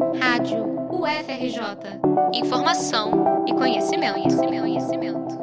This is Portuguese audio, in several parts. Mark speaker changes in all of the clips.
Speaker 1: Rádio UFRJ. Informação e conhecimento, conhecimento, conhecimento.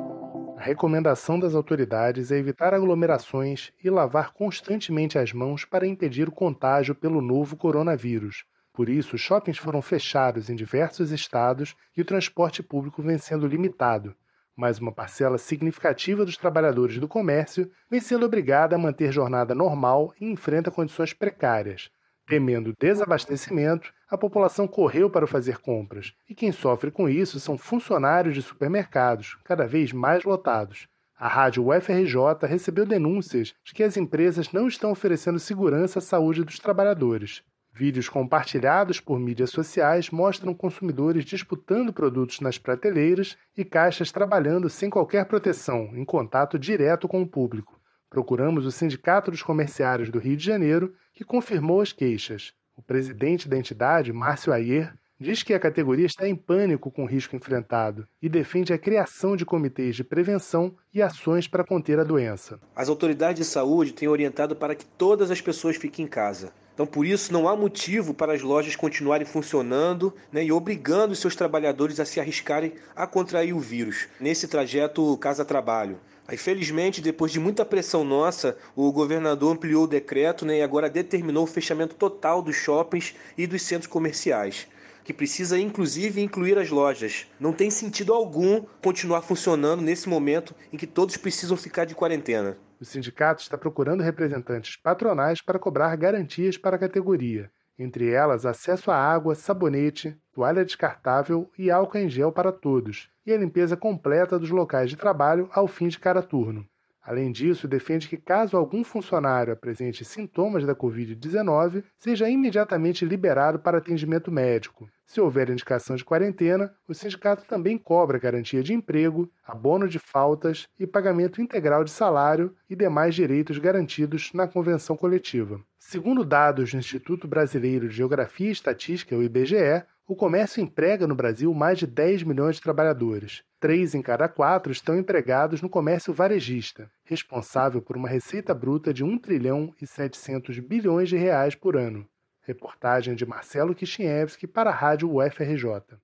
Speaker 2: A recomendação das autoridades é evitar aglomerações e lavar constantemente as mãos para impedir o contágio pelo novo coronavírus. Por isso, shoppings foram fechados em diversos estados e o transporte público vem sendo limitado. Mas uma parcela significativa dos trabalhadores do comércio vem sendo obrigada a manter jornada normal e enfrenta condições precárias. Temendo desabastecimento, a população correu para fazer compras, e quem sofre com isso são funcionários de supermercados, cada vez mais lotados. A rádio UFRJ recebeu denúncias de que as empresas não estão oferecendo segurança à saúde dos trabalhadores. Vídeos compartilhados por mídias sociais mostram consumidores disputando produtos nas prateleiras e caixas trabalhando sem qualquer proteção, em contato direto com o público. Procuramos o Sindicato dos Comerciários do Rio de Janeiro, que confirmou as queixas. O presidente da entidade, Márcio Ayer, diz que a categoria está em pânico com o risco enfrentado e defende a criação de comitês de prevenção e ações para conter a doença.
Speaker 3: As autoridades de saúde têm orientado para que todas as pessoas fiquem em casa. Então, por isso, não há motivo para as lojas continuarem funcionando né, e obrigando seus trabalhadores a se arriscarem a contrair o vírus nesse trajeto casa-trabalho. Aí, felizmente, depois de muita pressão nossa, o governador ampliou o decreto né, e agora determinou o fechamento total dos shoppings e dos centros comerciais que precisa inclusive incluir as lojas. Não tem sentido algum continuar funcionando nesse momento em que todos precisam ficar de quarentena.
Speaker 2: O sindicato está procurando representantes patronais para cobrar garantias para a categoria, entre elas acesso a água, sabonete, toalha descartável e álcool em gel para todos, e a limpeza completa dos locais de trabalho ao fim de cada turno. Além disso, defende que, caso algum funcionário apresente sintomas da Covid-19, seja imediatamente liberado para atendimento médico. Se houver indicação de quarentena, o sindicato também cobra garantia de emprego, abono de faltas e pagamento integral de salário e demais direitos garantidos na convenção coletiva. Segundo dados do Instituto Brasileiro de Geografia e Estatística, o IBGE, o comércio emprega no Brasil mais de 10 milhões de trabalhadores. Três em cada quatro estão empregados no comércio varejista, responsável por uma receita bruta de 1 trilhão e 700 bilhões de reais por ano. Reportagem de Marcelo Kishinevski para a Rádio UFRJ.